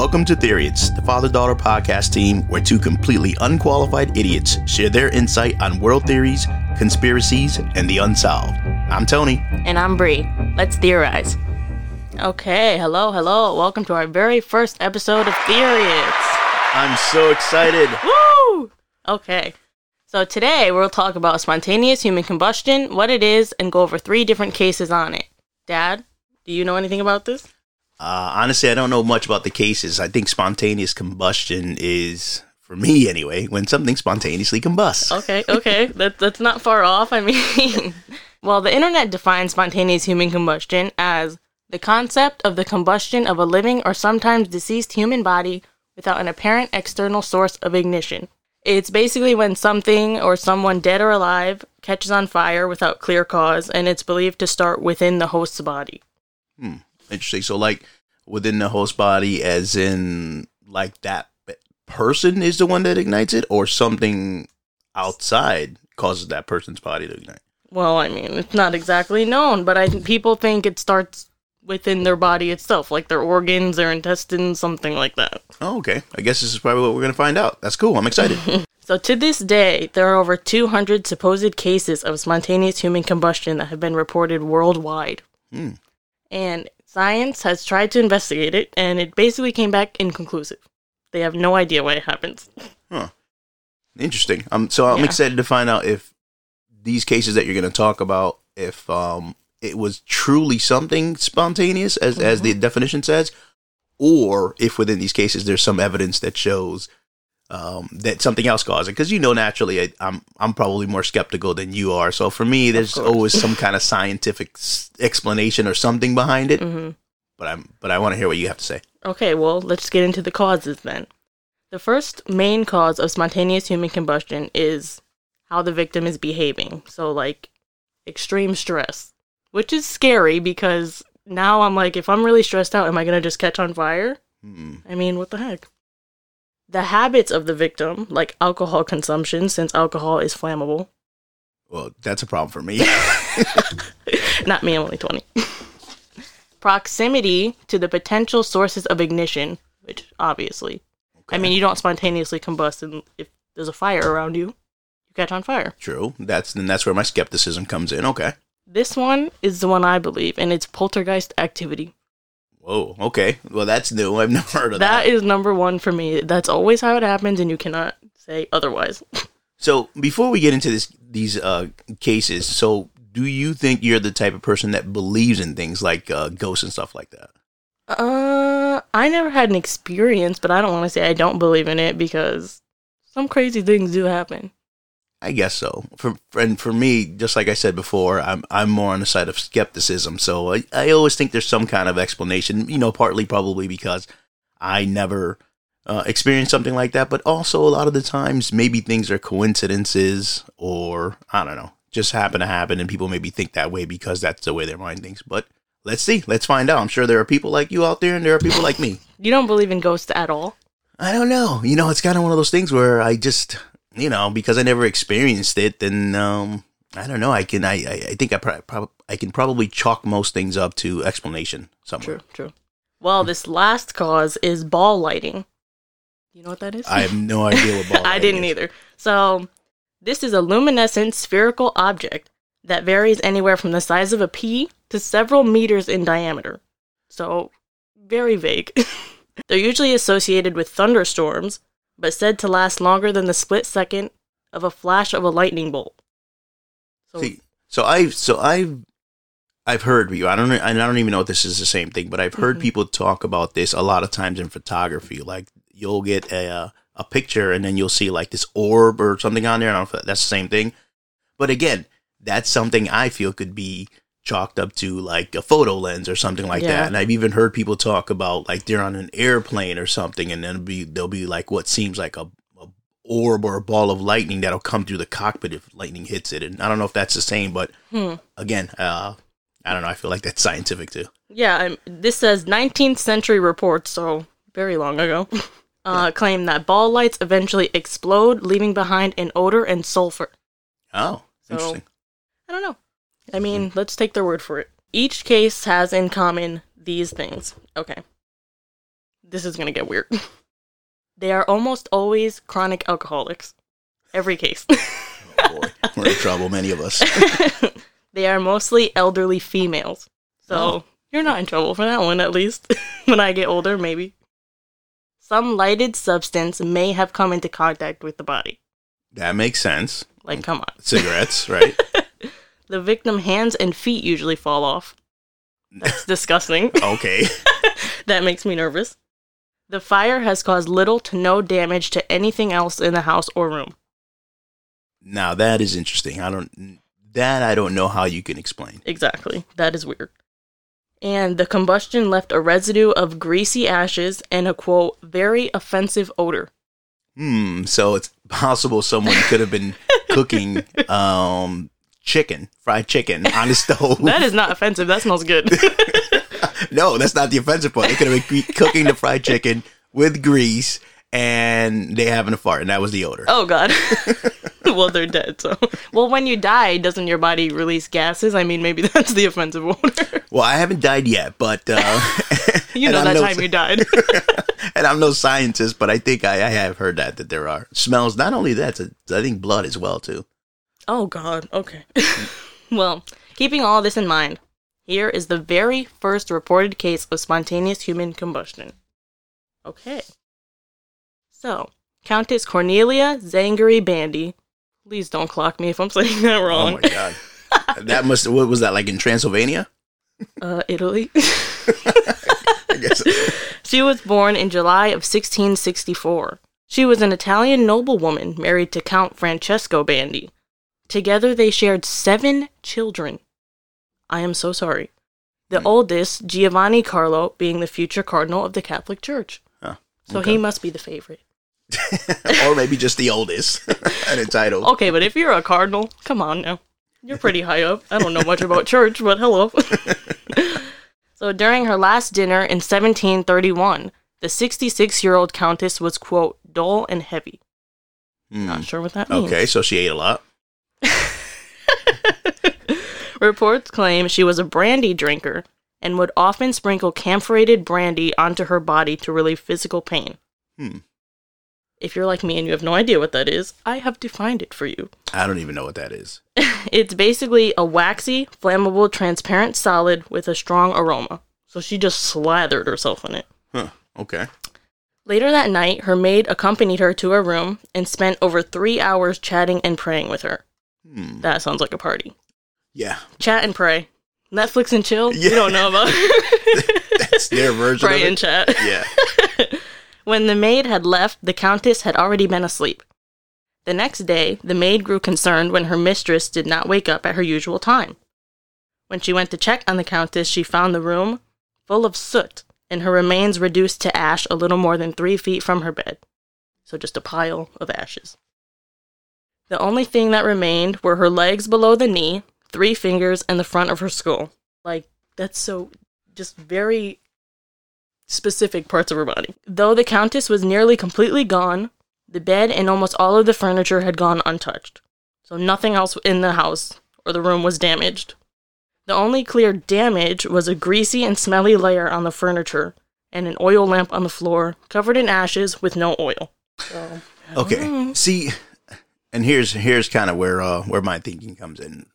Welcome to Theoriots, the father daughter podcast team where two completely unqualified idiots share their insight on world theories, conspiracies, and the unsolved. I'm Tony. And I'm Bree. Let's theorize. Okay, hello, hello. Welcome to our very first episode of Theoriots. I'm so excited. Woo! Okay. So today we'll talk about spontaneous human combustion, what it is, and go over three different cases on it. Dad, do you know anything about this? Uh, honestly, I don't know much about the cases. I think spontaneous combustion is, for me anyway, when something spontaneously combusts. Okay, okay. that, that's not far off. I mean, well, the internet defines spontaneous human combustion as the concept of the combustion of a living or sometimes deceased human body without an apparent external source of ignition. It's basically when something or someone dead or alive catches on fire without clear cause, and it's believed to start within the host's body. Hmm. Interesting. So, like within the host body, as in like that person is the one that ignites it, or something outside causes that person's body to ignite. Well, I mean, it's not exactly known, but I think people think it starts within their body itself, like their organs, their intestines, something like that. Oh, okay. I guess this is probably what we're going to find out. That's cool. I'm excited. so, to this day, there are over 200 supposed cases of spontaneous human combustion that have been reported worldwide. Hmm. And science has tried to investigate it, and it basically came back inconclusive. They have no idea why it happens. Huh. Interesting. Um, so I'm Yeah. excited to find out if these cases that you're going to talk about, if um, it was truly something spontaneous, as as the definition says, or if within these cases there's some evidence that shows um, that something else caused it. Because you know, naturally, I, I'm I'm probably more skeptical than you are. So for me, there's always some kind of scientific s- explanation or something behind it. hmm But I'm but I want to hear what you have to say. Okay, well, let's get into the causes then. The first main cause of spontaneous human combustion is how the victim is behaving. So, like, extreme stress, which is scary because now I'm like, if I'm really stressed out, am I going to just catch on fire? Hmm. I mean, what the heck? The habits of the victim, like alcohol consumption, since alcohol is flammable. Well, that's a problem for me. Not me, I'm only 20. Proximity to the potential sources of ignition, which obviously, I mean, you don't spontaneously combust and if there's a fire around you, you catch on fire. True. That's then that's where my skepticism comes in. Okay. This one is the one I believe, and it's poltergeist activity. Whoa. Okay. Well, that's new. I've never heard of that. That is number one for me. That's always how it happens, and you cannot say otherwise. so before we get into this, these uh, cases, so do you think you're the type of person that believes in things like uh, ghosts and stuff like that? Uh, I never had an experience, but I don't want to say I don't believe in it because some crazy things do happen. I guess so. For and for me, just like I said before, I'm I'm more on the side of skepticism. So I, I always think there's some kind of explanation. You know, partly probably because I never uh, experienced something like that, but also a lot of the times maybe things are coincidences or I don't know, just happen to happen, and people maybe think that way because that's the way their mind thinks. But let's see, let's find out. I'm sure there are people like you out there, and there are people like me. You don't believe in ghosts at all? I don't know. You know, it's kind of one of those things where I just, you know, because I never experienced it, then um, I don't know. I can, I, I think I, pro- prob- I can probably chalk most things up to explanation somewhere. True, true. Well, this last cause is ball lighting. You know what that is? I have no idea what ball. I didn't is. either. So, this is a luminescent spherical object that varies anywhere from the size of a pea to several meters in diameter. So, very vague. They're usually associated with thunderstorms, but said to last longer than the split second of a flash of a lightning bolt. So, See, so I've, so I've, I've heard you. I don't, I don't even know if this is the same thing, but I've heard Mhm. people talk about this a lot of times in photography. Like you'll get a a picture and then you'll see like this orb or something on there. I don't know if that's the same thing, but again, that's something I feel could be chalked up to like a photo lens or something like Yeah. that. And I've even heard people talk about like they're on an airplane or something, and then be there'll be like what seems like a, a orb or a ball of lightning that'll come through the cockpit if lightning hits it. And I don't know if that's the same, but hmm. again, uh, I don't know. I feel like that's scientific too. Yeah, I'm, this says 19th century reports, so very long ago, uh, claim that ball lights eventually explode, leaving behind an odor and sulfur. Oh, So- interesting. I don't know. I mean, hmm. let's take their word for it. Each case has in common these things. Okay. this is going to get weird. They are almost always chronic alcoholics. Every case. Oh boy, we're in trouble, many of us. they are mostly elderly females. So Oh. you're not in trouble for that one, at least. when I get older, maybe. Some lighted substance may have come into contact with the body. That makes sense. Like, come on. Cigarettes, right? The victim hands and feet usually fall off. That's disgusting. Okay. that makes me nervous. The fire has caused little to no damage to anything else in the house or room. Now that is interesting. I don't that I don't know how you can explain. Exactly. That is weird. And the combustion left a residue of greasy ashes and a quote, very offensive odor. Hmm. So it's possible someone could have been cooking um chicken, fried chicken on the stove. That is not offensive. That smells good. no, that's not the offensive part. They could have been cooking the fried chicken with grease and they having a fart, and that was the odor. oh, God. well, they're dead. So, well, when you die, doesn't your body release gases? I mean, maybe that's the offensive odor. Well, I haven't died yet, but uh, you know I'm that no- time you died. and I'm no scientist, but I think I, I have heard that that there are smells. Not only that, I think blood as well too. Oh, God. Okay. well, keeping all this in mind, here is the very first reported case of spontaneous human combustion. Okay. So, Countess Cornelia Zangari Bandi. Please don't clock me if I'm saying that wrong. Oh my god, that must. What was that like in Transylvania? uh, Italy. I guess. she was born in July of 1664. She was an Italian noblewoman married to Count Francesco Bandi. Together they shared seven children. I am so sorry. The Hmm. oldest, Giovanni Carlo, being the future cardinal of the Catholic Church. Huh, So okay. he must be the favorite. or maybe just the oldest and entitled. Okay, but if you're a cardinal, come on now. You're pretty high up. I don't know much about church, but hello. so during her last dinner in 1731, the 66 year old countess was, quote, dull and heavy. Hmm. Not sure what that means. Okay, so she ate a lot. Reports claim she was a brandy drinker and would often sprinkle camphorated brandy onto her body to relieve physical pain. Hmm. If you're like me and you have no idea what that is, I have defined it for you. I don't even know what that is. It's basically a waxy, flammable, transparent solid with a strong aroma. So she just slathered herself in it. Huh. Okay. Later that night, her maid accompanied her to her room and spent over three hours chatting and praying with her. Hmm. That sounds like a party. Yeah, Chat and pray. Netflix and chill? Yeah. You don't know about that's their version pray and chat. Yeah. When the maid had left, the countess had already been asleep. The next day, the maid grew concerned when her mistress did not wake up at her usual time. When she went to check on the countess, she found the room full of soot and her remains reduced to ash a little more than three feet from her bed. So just a pile of ashes. The only thing that remained were her legs below the knee, three fingers, and the front of her skull. Like, that's so just very specific parts of her body. Though the Countess was nearly completely gone, the bed and almost all of the furniture had gone untouched. So nothing else in the house or the room was damaged. The only clear damage was a greasy and smelly layer on the furniture and an oil lamp on the floor covered in ashes with no oil. So, Okay. know. See, and here's here's kind of where uh where my thinking comes in.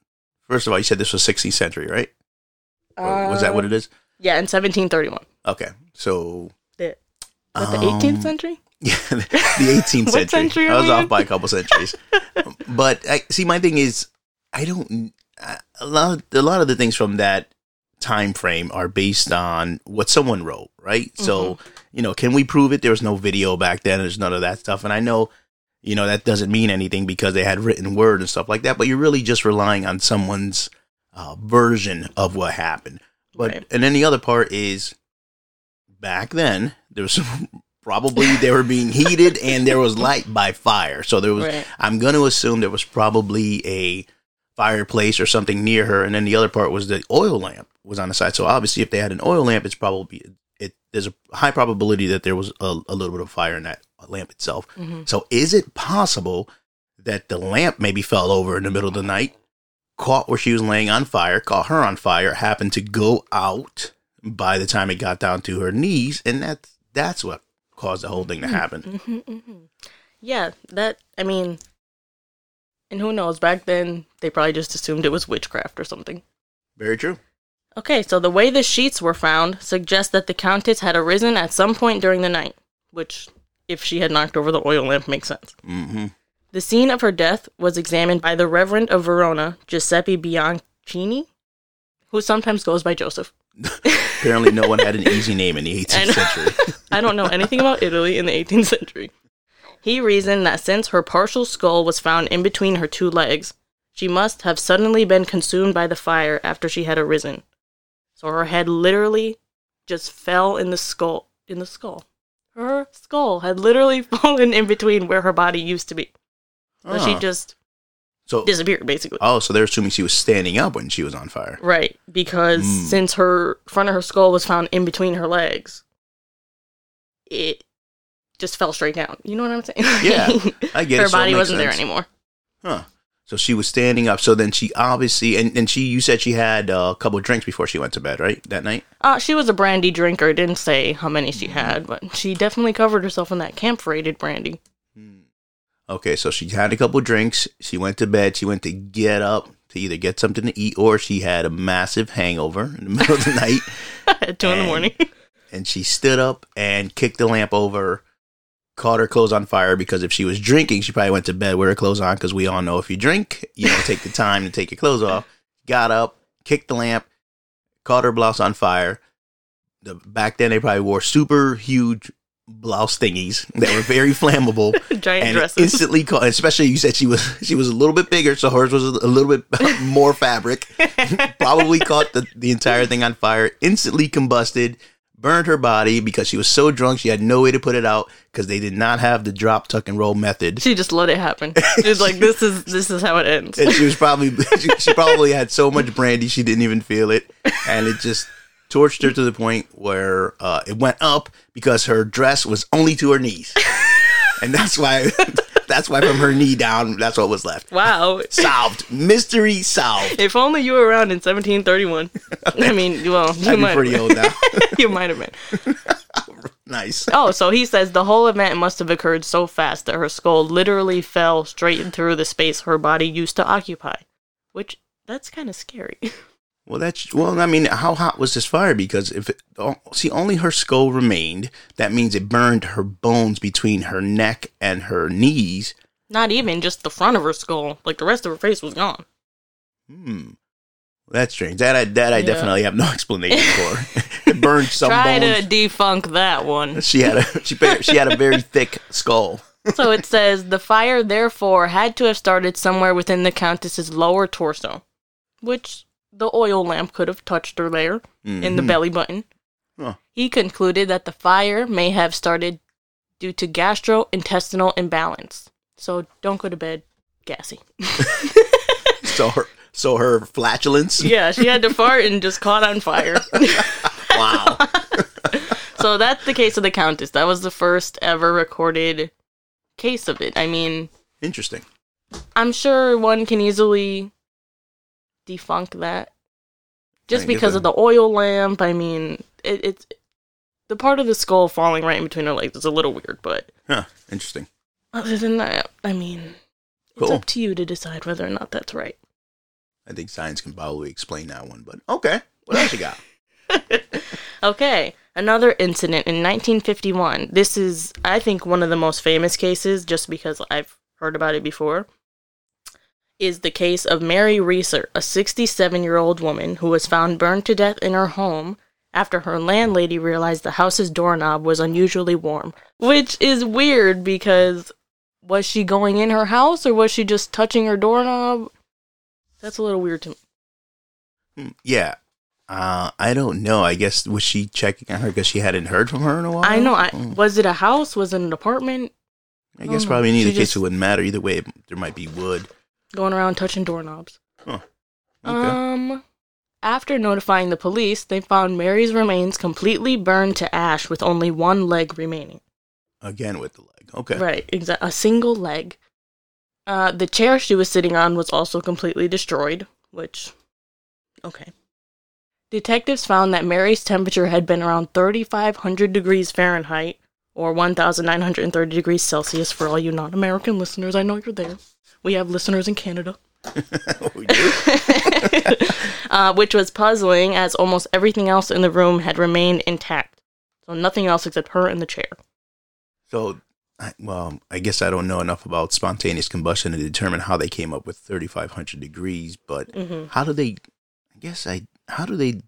First of all, you said this was 16th century, right? Or was that what it is? Yeah, in 1731. Okay. So The, what, the Um, 18th century? yeah, the 18th What century. century I was off by a couple centuries. but I, see, my thing is, I don't. uh, A lot, of, a lot of the things from that time frame are based on what someone wrote, right? So, Mm-hmm. you know, can we prove it? There was no video back then. There's none of that stuff, and I know, you know, that doesn't mean anything because they had written word and stuff like that. But you're really just relying on someone's uh, version of what happened. But Right. and then the other part is back then there was probably they were being heated and there was light by fire. So there was Right. I'm going to assume there was probably a fireplace or something near her and then the other part was the oil lamp was on the side. So obviously if they had an oil lamp it's probably it there's a high probability that there was a, a little bit of fire in that lamp itself. Mhm. So is it possible that the lamp maybe fell over in the middle of the night, caught where she was laying on fire, caught her on fire, happened to go out by the time it got down to her knees, and that's that's what caused the whole thing to happen. hmm hmm Yeah, that, I mean, and who knows, back then they probably just assumed it was witchcraft or something. Very true. Okay, so the way the sheets were found suggests that the Countess had arisen at some point during the night, which, if she had knocked over the oil lamp, makes sense. hmm The scene of her death was examined by the Reverend of Verona, Giuseppe Bianchini, who sometimes goes by Joseph. Apparently, no one had an easy name in the 18th know. century. I don't know anything about Italy in the 18th century. He reasoned that since her partial skull was found in between her two legs, she must have suddenly been consumed by the fire after she had arisen. So her head literally just fell in the skull. In the skull. Her skull had literally fallen in between where her body used to be. So she just so, disappeared, basically. oh, so they're assuming she was standing up when she was on fire. Right, because Mm. since her front of her skull was found in between her legs, it just fell straight down. You know what I'm saying? Yeah, I get her it. so body makes wasn't there anymore. Huh. So she was standing up. So then she obviously, and, and she, you said she had uh, a couple drinks before she went to bed, right? That night? Uh, she was a brandy drinker. Didn't say how many she had, but she definitely covered herself in that camphorated brandy. Okay, so she had a couple drinks. She went to bed. She went to get up to either get something to eat or she had a massive hangover in the middle of the night. At two in the morning. And she stood up and kicked the lamp over, caught her clothes on fire because if she was drinking, she probably went to bed with her clothes on because we all know if you drink, you don't take the time to take your clothes off. Got up, kicked the lamp, caught her blouse on fire. The, back then, they probably wore super huge blouse thingies that were very flammable. Giant and dresses. instantly caught. Especially you said she was she was a little bit bigger, so hers was a little bit more fabric. Probably caught the, the entire thing on fire. Instantly combusted, burned her body because she was so drunk she had no way to put it out because they did not have the drop, tuck, and roll method. she just let it happen. She was like, "This is this is how it ends." And she was probably she, she probably had so much brandy she didn't even feel it, and it just torched her to the point where uh, it went up because her dress was only to her knees, and that's why that's why from her knee down that's what was left. Wow. Solved, mystery solved. If only you were around in 1731. I mean, well, you I'd might pretty old now. you might have been. nice. Oh, so he says the whole event must have occurred so fast that her skull literally fell straight through the space her body used to occupy. Which, that's kind of scary. Well, that's well. I mean, how hot was this fire? Because if it, oh, see, only her skull remained. That means it burned her bones between her neck and her knees. Not even just the front of her skull. Like, the rest of her face was gone. Hmm. That's strange. That I that I Yeah. definitely have no explanation for. it burned some Try bones. to defunk that one. She had a she she had a very thick skull. so it says the fire therefore had to have started somewhere within the countess's lower torso, which the oil lamp could have touched her there in the Mhm. belly button. Huh. He concluded that the fire may have started due to gastrointestinal imbalance. So don't go to bed gassy. So her so her flatulence. yeah, she had to fart and just caught on fire. Wow. so that's the case of the countess. That was the first ever recorded case of it. I mean, Interesting. I'm sure one can easily defunk that. Just because of the oil lamp, I mean, it, it's the part of the skull falling right in between her legs is a little weird, but Huh. Interesting. other than that, I mean, it's up to you to decide whether or not that's right. I think science can probably explain that one, but okay. What else you got? okay, another incident in 1951. This is, I think, one of the most famous cases just because I've heard about it before. Is the case of Mary Reeser, a 67 year old woman who was found burned to death in her home after her landlady realized the house's doorknob was unusually warm. Which is weird because was she going in her house or was she just touching her doorknob? That's a little weird to me. Hmm, Yeah. Uh, I don't know. I guess was she checking on her because she hadn't heard from her in a while? I know. I, Hmm. was it a house? Was it an apartment? I guess Oh, probably in either she case just- it wouldn't matter. Either way, there might be wood. Going around touching doorknobs. Okay. Um, after notifying the police, they found Mary's remains completely burned to ash with only one leg remaining. Again with the leg. Okay. Right, exa- a single leg. Uh, the chair she was sitting on was also completely destroyed, which, okay. Detectives found that Mary's temperature had been around 3,500 degrees Fahrenheit or 1,930 degrees Celsius for all you non American listeners. I know you're there. We have listeners in Canada. we do. uh, which was puzzling as almost everything else in the room had remained intact. So nothing else except her in the chair. So, I- well, I guess I don't know enough about spontaneous combustion to determine how they came up with 3,500 degrees, but hmm how do they, I guess I, how do they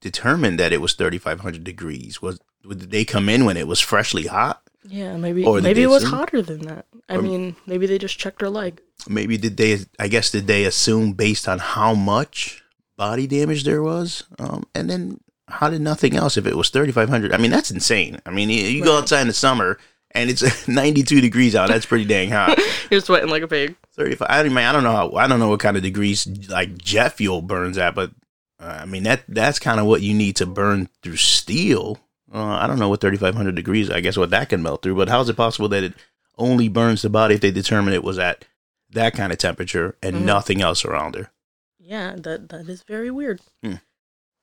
determine that it was 3,500 degrees? Was, did they come in when it was freshly hot? Yeah, maybe Or maybe it was assume- hotter than that. I Or- mean, maybe they just checked her leg. Maybe did they, I guess, did they assume based on how much body damage there was? Um, and then how did nothing else if it was 3,500? I mean, that's insane. I mean, you, you go outside in the summer and it's 92 degrees out. That's pretty dang hot. You're sweating like a pig. 35 I mean I don't know how I don't know what kind of degrees like jet fuel burns at but uh, I mean that that's kind of what you need to burn through steel uh, I don't know what 3500 degrees I guess what that can melt through but how is it possible that it only burns the body if they determine it was at that kind of temperature and Mhm. nothing else around her Yeah, that that is very weird. Hmm.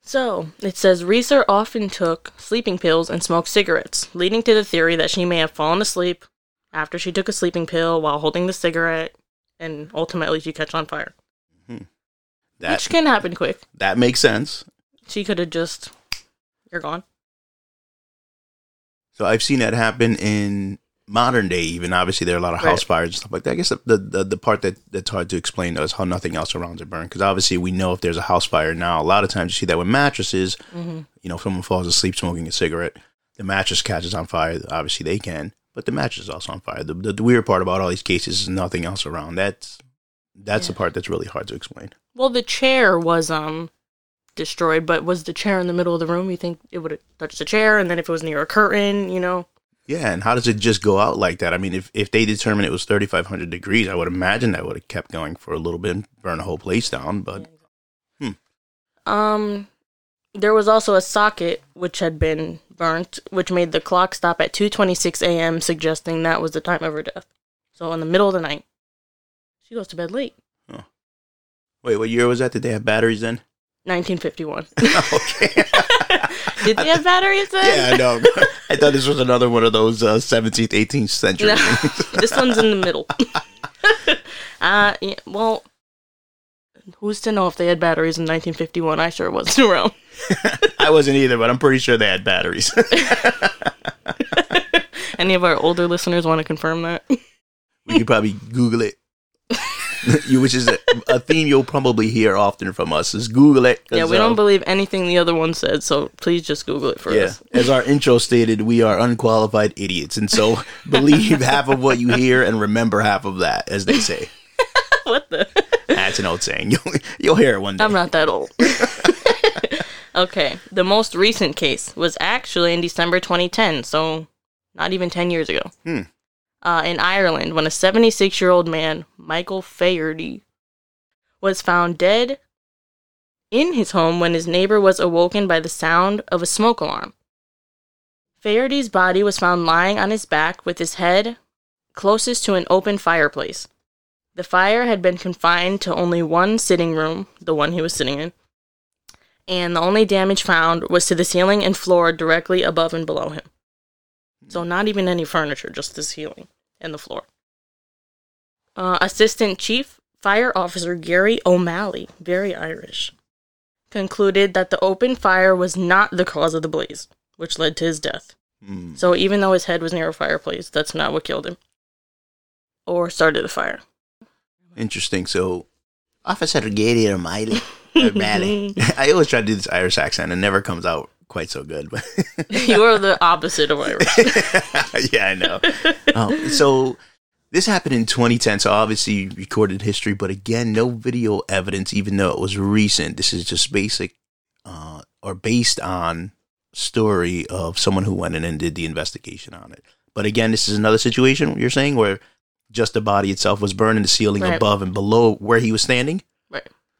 So it says Reeser often took sleeping pills and smoked cigarettes, leading to the theory that she may have fallen asleep after she took a sleeping pill while holding the cigarette, and ultimately she catch on fire, that which can happen quick. that makes sense She could have just, you're gone. So I've seen that happen in modern day. Even obviously, there are a lot of house Right. fires and stuff like that. I guess the the, the part that that's hard to explain though is how nothing else around it burned. Because obviously, we know if there's a house fire now, a lot of times you see that with mattresses. hmm You know, if someone falls asleep smoking a cigarette, the mattress catches on fire. Obviously, they can, but the mattress is also on fire. The, the, the weird part about all these cases is nothing else around. That's that's the part that's really hard to explain. Well, the chair was um destroyed, but was the chair in the middle of the room? You think it would have touched the chair, and then if it was near a curtain, you know? Yeah, and how does it just go out like that? I mean, if, if they determine it was 3,500 degrees, I would imagine that would have kept going for a little bit and burn the whole place down. But Hmm. Um, there was also a socket which had been burnt, which made the clock stop at 2:26 a.m., suggesting that was the time of her death. So in the middle of the night, she goes to bed late. Huh. wait, what year was that? Did they have batteries then? 1951. okay. Did they have batteries then? yeah, I know. I thought this was another one of those uh, 17th, 18th century. No, this one's in the middle. uh, yeah, well, who's to know if they had batteries in 1951? I sure wasn't around. I wasn't either, but I'm pretty sure they had batteries. Any of our older listeners want to confirm that? we could probably Google it. you, which is a, a theme you'll probably hear often from us is Google it. Yeah, we uh, don't believe anything the other one said, so please just Google it for Yeah, us. as our intro stated, we are unqualified idiots, and so believe half of what you hear and remember half of that, as they say. what the? That's an old saying. You'll you'll hear it one day. I'm not that old. okay, the most recent case was actually in December 2010, so not even 10 years ago. Hmm. Uh, in Ireland, when a 76 year old man, Michael Faherty, was found dead in his home when his neighbor was awoken by the sound of a smoke alarm. Faherty's body was found lying on his back with his head closest to an open fireplace. The fire had been confined to only one sitting room, the one he was sitting in, and the only damage found was to the ceiling and floor directly above and below him. So, not even any furniture, just the ceiling and the floor. Uh, Assistant Chief Fire Officer Gary O'Malley, very Irish, concluded that the open fire was not the cause of the blaze, which led to his death. Hmm. So, even though his head was near a fireplace, that's not what killed him or started the fire. Interesting. So, Officer Gary O'Malley. O'Malley. I always try to do this Irish accent, and it never comes out quite so good. You are the opposite of what I Irish. yeah, I know. Um, so this happened in 2010, so obviously recorded history, but again, no video evidence, even though it was recent. This is just basic uh, or based on story of someone who went in and did the investigation on it. But again, this is another situation you're saying where just the body itself was burned in the ceiling Right. above and below where he was standing.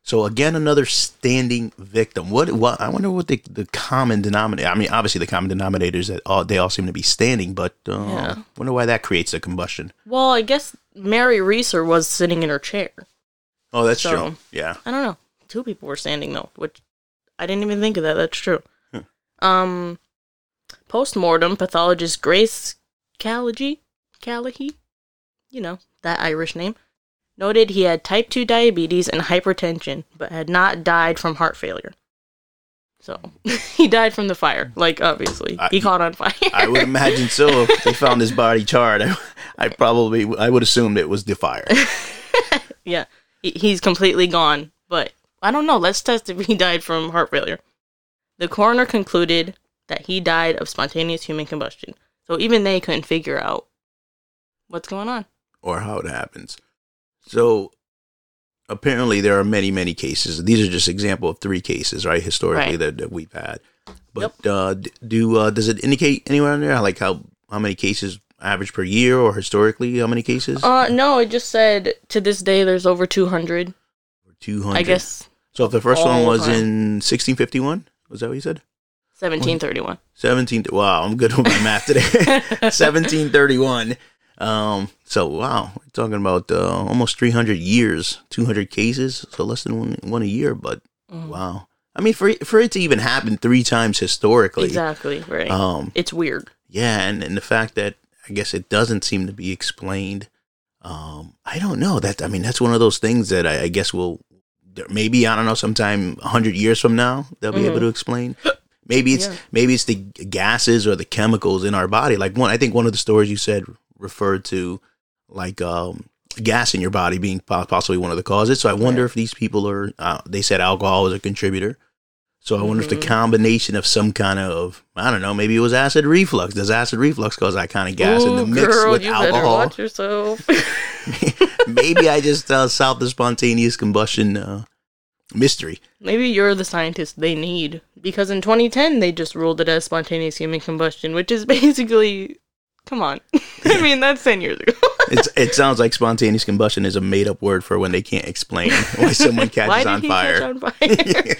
So again, another standing victim. What? What? I wonder what the, the common denominator. I mean, obviously the common denominator is that all they all seem to be standing, but uh, Yeah. wonder why that creates a combustion. Well, I guess Mary Reeser was sitting in her chair. Oh, that's So- true. Yeah. I don't know. Two people were standing though, which I didn't even think of that. That's true. Hmm. Um, post-mortem pathologist Grace Callagy, Callahy, you know, that Irish name, noted he had type 2 diabetes and hypertension, but had not died from heart failure. So, he died from the fire, like, obviously. I- he caught on fire. I would imagine so. If they found his body charred, I, I probably I would assume it was the fire. yeah, he, he's completely gone. But I don't know. Let's test if he died from heart failure. The coroner concluded that he died of spontaneous human combustion. So even they couldn't figure out what's going on. or how it happens. So apparently there are many, many cases. These are just example of three cases, right? Historically Right. that, that we've had. But uh, do uh, does it indicate anywhere on there like how how many cases average per year or historically how many cases? Uh, no, it just said to this day there's over 200. Two hundred. I guess So if the first one was time. in 1651, was that what you said? 1731. 17. Wow, I'm good with my math today. 1731. Um. So wow, we're talking about uh, almost 300 years, 200 cases, so less than one one a year. But Mhm. wow, I mean, for for it to even happen three times historically, Exactly, right. um, it's weird. yeah, and and the fact that I guess it doesn't seem to be explained. Um, I don't know that. I mean, that's one of those things that I, I guess will maybe I don't know. Sometime hundred years from now, they'll be able Mhm. to explain. Maybe it's Yeah. maybe it's the gases or the chemicals in our body. Like one, I think one of the stories you said referred to like um, gas in your body being possibly one of the causes. So I wonder Right. if these people are. Uh, they said alcohol was a contributor. So I wonder if Mhm. the combination of some kind of I don't know, maybe it was acid reflux. Does acid reflux cause that kind of gas in the mix girl, with you better alcohol? watch yourself. maybe I just uh, solved the spontaneous combustion uh, mystery. Maybe you're the scientist they need. Because in 2010, they just ruled it as spontaneous human combustion, which is basically. Come on. I mean, that's 10 years ago. It's, it sounds like spontaneous combustion is a made up word for when they can't explain why someone catches Why on fire. on fire?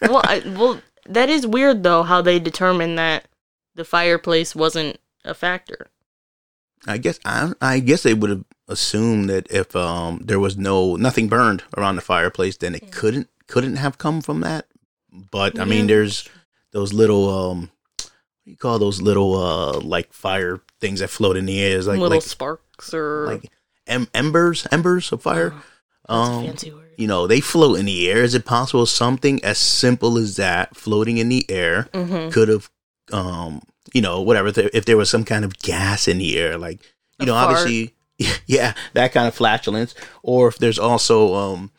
well, I, well, that is weird, though, how they determined that the fireplace wasn't a factor. I guess I, I guess they would have assumed that if um, there was no nothing burned around the fireplace, then it couldn't couldn't have come from that. But I mean, there's those little um, you call those little uh like fire things that float in the air? It's like Little like sparks or. like em- embers embers of fire. Oh, um, fancy word. you know, they float in the air. Is it possible something as simple as that floating in the air hmm could have, um, you know, whatever, th- if there was some kind of gas in the air, like, you A know, fart. obviously, yeah, that kind of flatulence, or if there's also, um,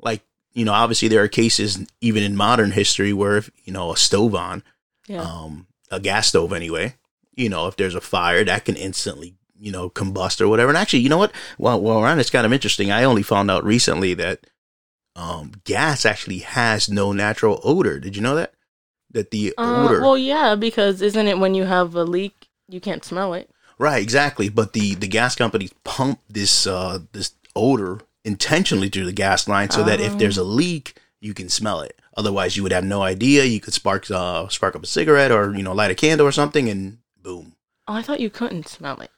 like, you know, obviously there are cases even in modern history where, if, you know, a stove on, Yeah. um, a gas stove anyway, you know, if there's a fire, that can instantly, you know, combust or whatever. And actually, you know what? Well, well, around it's kind of interesting. I only found out recently that um, gas actually has no natural odor. Did you know that? That the Uh, odor, well, yeah, because isn't it when you have a leak, you can't smell it? right? Exactly. But the the gas companies pump this uh, this odor intentionally through the gas line so that if Oh. there's a leak, you can smell it. Otherwise, you would have no idea. You could spark uh, spark up a cigarette or you know light a candle or something, and boom. Oh, I thought you couldn't smell it.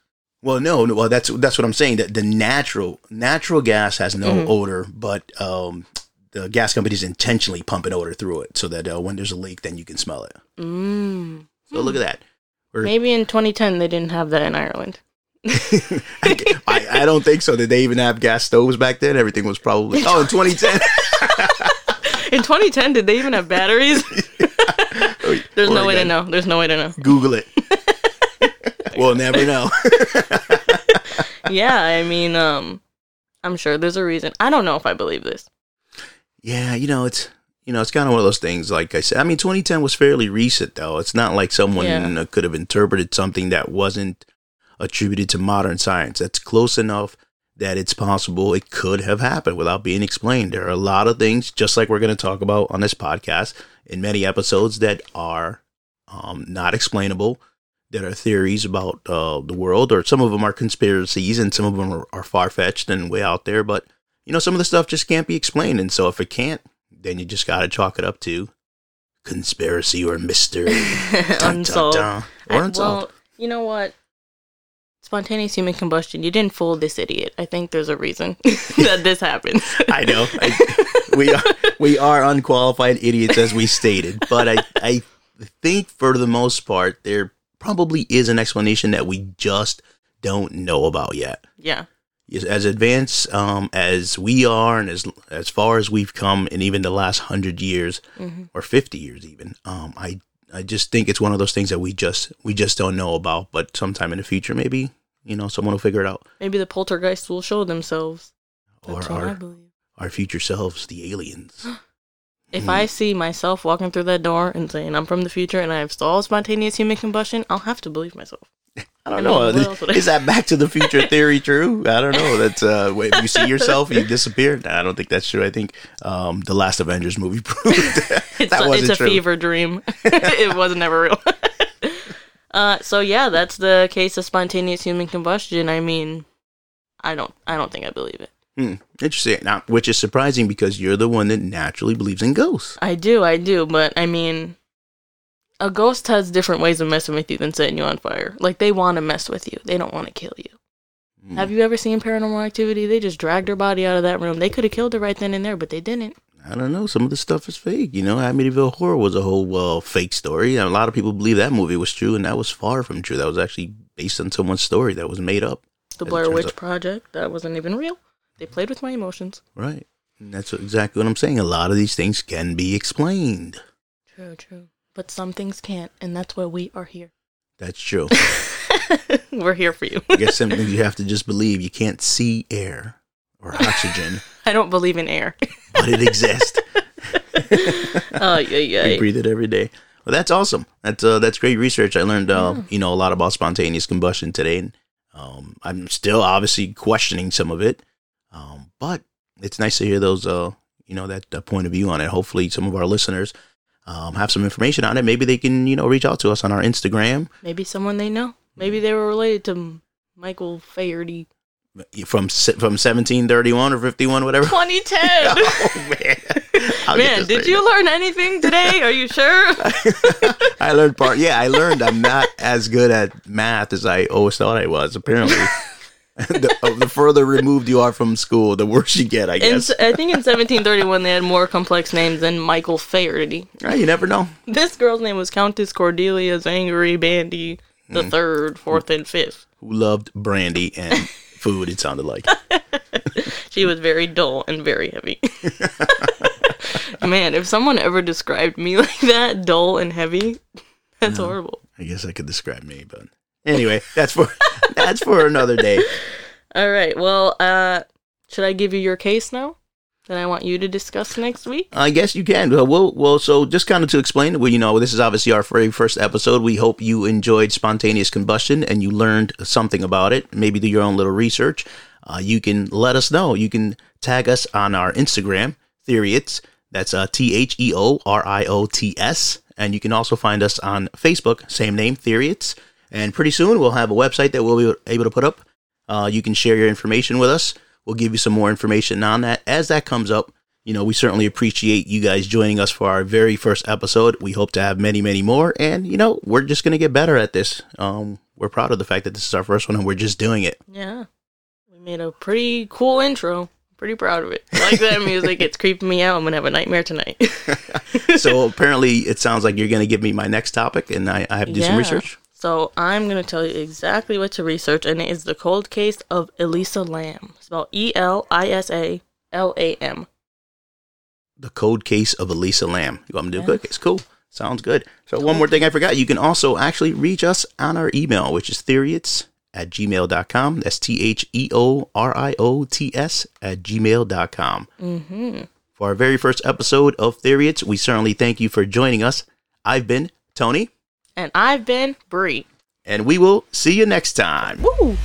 Well, no, no, well that's that's what I'm saying. That the natural natural gas has no Mhm. odor, but um, the gas companies intentionally pump an odor through it so that uh, when there's a leak, then you can smell it. Mm. So look at that. We're- Maybe in 2010 they didn't have that in Ireland. I, I don't think so. Did they even have gas stoves back then? Everything was probably oh in 2010. In 2010, did they even have batteries? There's no way to know. There's no way to know. Google it. we'll never know. Yeah, I mean, um, I'm sure there's a reason. I don't know if I believe this. yeah, you know it's you know it's kind of one of those things. Like I said, I mean 2010 was fairly recent though. It's not like someone Yeah. could have interpreted something that wasn't attributed to modern science. That's close enough that it's possible it could have happened without being explained. There are a lot of things, just like we're going to talk about on this podcast in many episodes, that are um, not explainable. That are theories about uh, the world, or some of them are conspiracies, and some of them are, are far fetched and way out there. But you know, some of the stuff just can't be explained, and so if it can't, then you just got to chalk it up to conspiracy or mystery. Dun, dun, Unsolved. dun. Or I- well, you know what? Spontaneous human combustion. You didn't fool this idiot. I think there's a reason that this happened. I know. I, we are we are unqualified idiots as we stated, but I I think for the most part there probably is an explanation that we just don't know about yet. Yeah. As- advanced um, as we are, and as as far as we've come, in even the last hundred years Mhm. or fifty years, even, um, I I just think it's one of those things that we just we just don't know about. But sometime in the future, maybe you know someone will figure it out, Maybe the poltergeists will show themselves. or That's I our believe. our future selves, the aliens. If Mm. I see myself walking through that door and saying I'm from the future and I have stalled spontaneous human combustion, I'll have to believe myself. I don't know. mean, what else would I- Is that Back to the Future theory true? I don't know. That's uh, if you see yourself, you disappear. Nah, I don't think that's true. I think um, the last Avengers movie proved that, It's that a, wasn't it's a true. fever dream. it was never real. uh, so yeah, that's the case of spontaneous human combustion. I mean, I don't, I don't think I believe it. Hmm, interesting. Now, which is surprising because you're the one that naturally believes in ghosts. I do, I do, but I mean, a ghost has different ways of messing with you than setting you on fire. Like they want to mess with you, they don't want to kill you. Hmm. Have you ever seen Paranormal Activity? They just dragged her body out of that room. They could have killed her right then and there, but they didn't. I don't know. Some of the stuff is fake. You know, Amityville Horror was a whole uh, fake story. And a lot of people believe that movie was true, and that was far from true. That was actually based on someone's story that was made up. The Blair Witch out. Project, that wasn't even real. They played with my emotions. Right. And that's exactly what I'm saying. A lot of these things can be explained. True, true. But some things can't, and that's why we are here. That's true. We're here for you. I guess some things you have to just believe. You can't see air or oxygen, I don't believe in air. but it exists. oh, yeah, We yeah. breathe it every day. Well, that's awesome. That's uh, that's great research. I learned uh, you know a lot about spontaneous combustion today, and um, I'm still obviously questioning some of it. Um, but it's nice to hear those uh, you know that, that point of view on it. Hopefully, some of our listeners um, have some information on it. Maybe they can you know reach out to us on our Instagram Maybe someone they know. Maybe they were related to Michael Faherty. from from 1731 or 51, whatever. 2010. oh man, I'll Man, did you learn anything today? Are you sure? I learned part. Yeah, I learned I'm not as good at math as I always thought I was. Apparently, the, uh, the further removed you are from school, the worse you get. I In, guess. I think in 1731 they had more complex names than Michael Faherty. Ah, you never know. This girl's name was Countess Cordelia Zangary Bandi the third, fourth, and fifth. Who loved brandy and food? It sounded like. She was very dull and very heavy. Man, if someone ever described me like that, dull and heavy, that's horrible. I guess I could describe me, but anyway, that's for that's for another day. All right. Well, uh, should I give you your case now? That I want you to discuss next week. I guess you can. Well, well, well so just kind of to explain, well, you know, this is obviously our very first episode. We hope you enjoyed spontaneous combustion and you learned something about it. Maybe do your own little research. Uh, you can let us know. You can tag us on our Instagram, Theoriots. That's uh, T H E O R I O T S. And you can also find us on Facebook, same name, Theoriots. And pretty soon we'll have a website that we'll be able to put up. Uh, you can share your information with us. We'll give you some more information on that as that comes up. You know, we certainly appreciate you guys joining us for our very first episode. We hope to have many, many more. And, you know, we're just going to get better at this. Um, we're proud of the fact that this is our first one and we're just doing it. Yeah. We made a pretty cool intro. Pretty proud of it. I like that music. It's creeping me out. I'm going to have a nightmare tonight. so apparently, it sounds like you're going to give me my next topic and I, I have to do some research. So I'm going to tell you exactly what to research, and it is the cold case of Elisa Lam. Spelled E L I S A L A M. The cold case of Elisa Lam. You want me to do a Yeah. quick case? Cool. Sounds good. So one more thing I forgot. You can also actually reach us on our email, which is theoriots at gmail.com. That's T-H-E-O-R-I-O-T-S at gmail.com. Mm-hmm. For our very first episode of Theoriots, we certainly thank you for joining us. I've been Tony, And I've been Bree. and we will see you next time. Woo!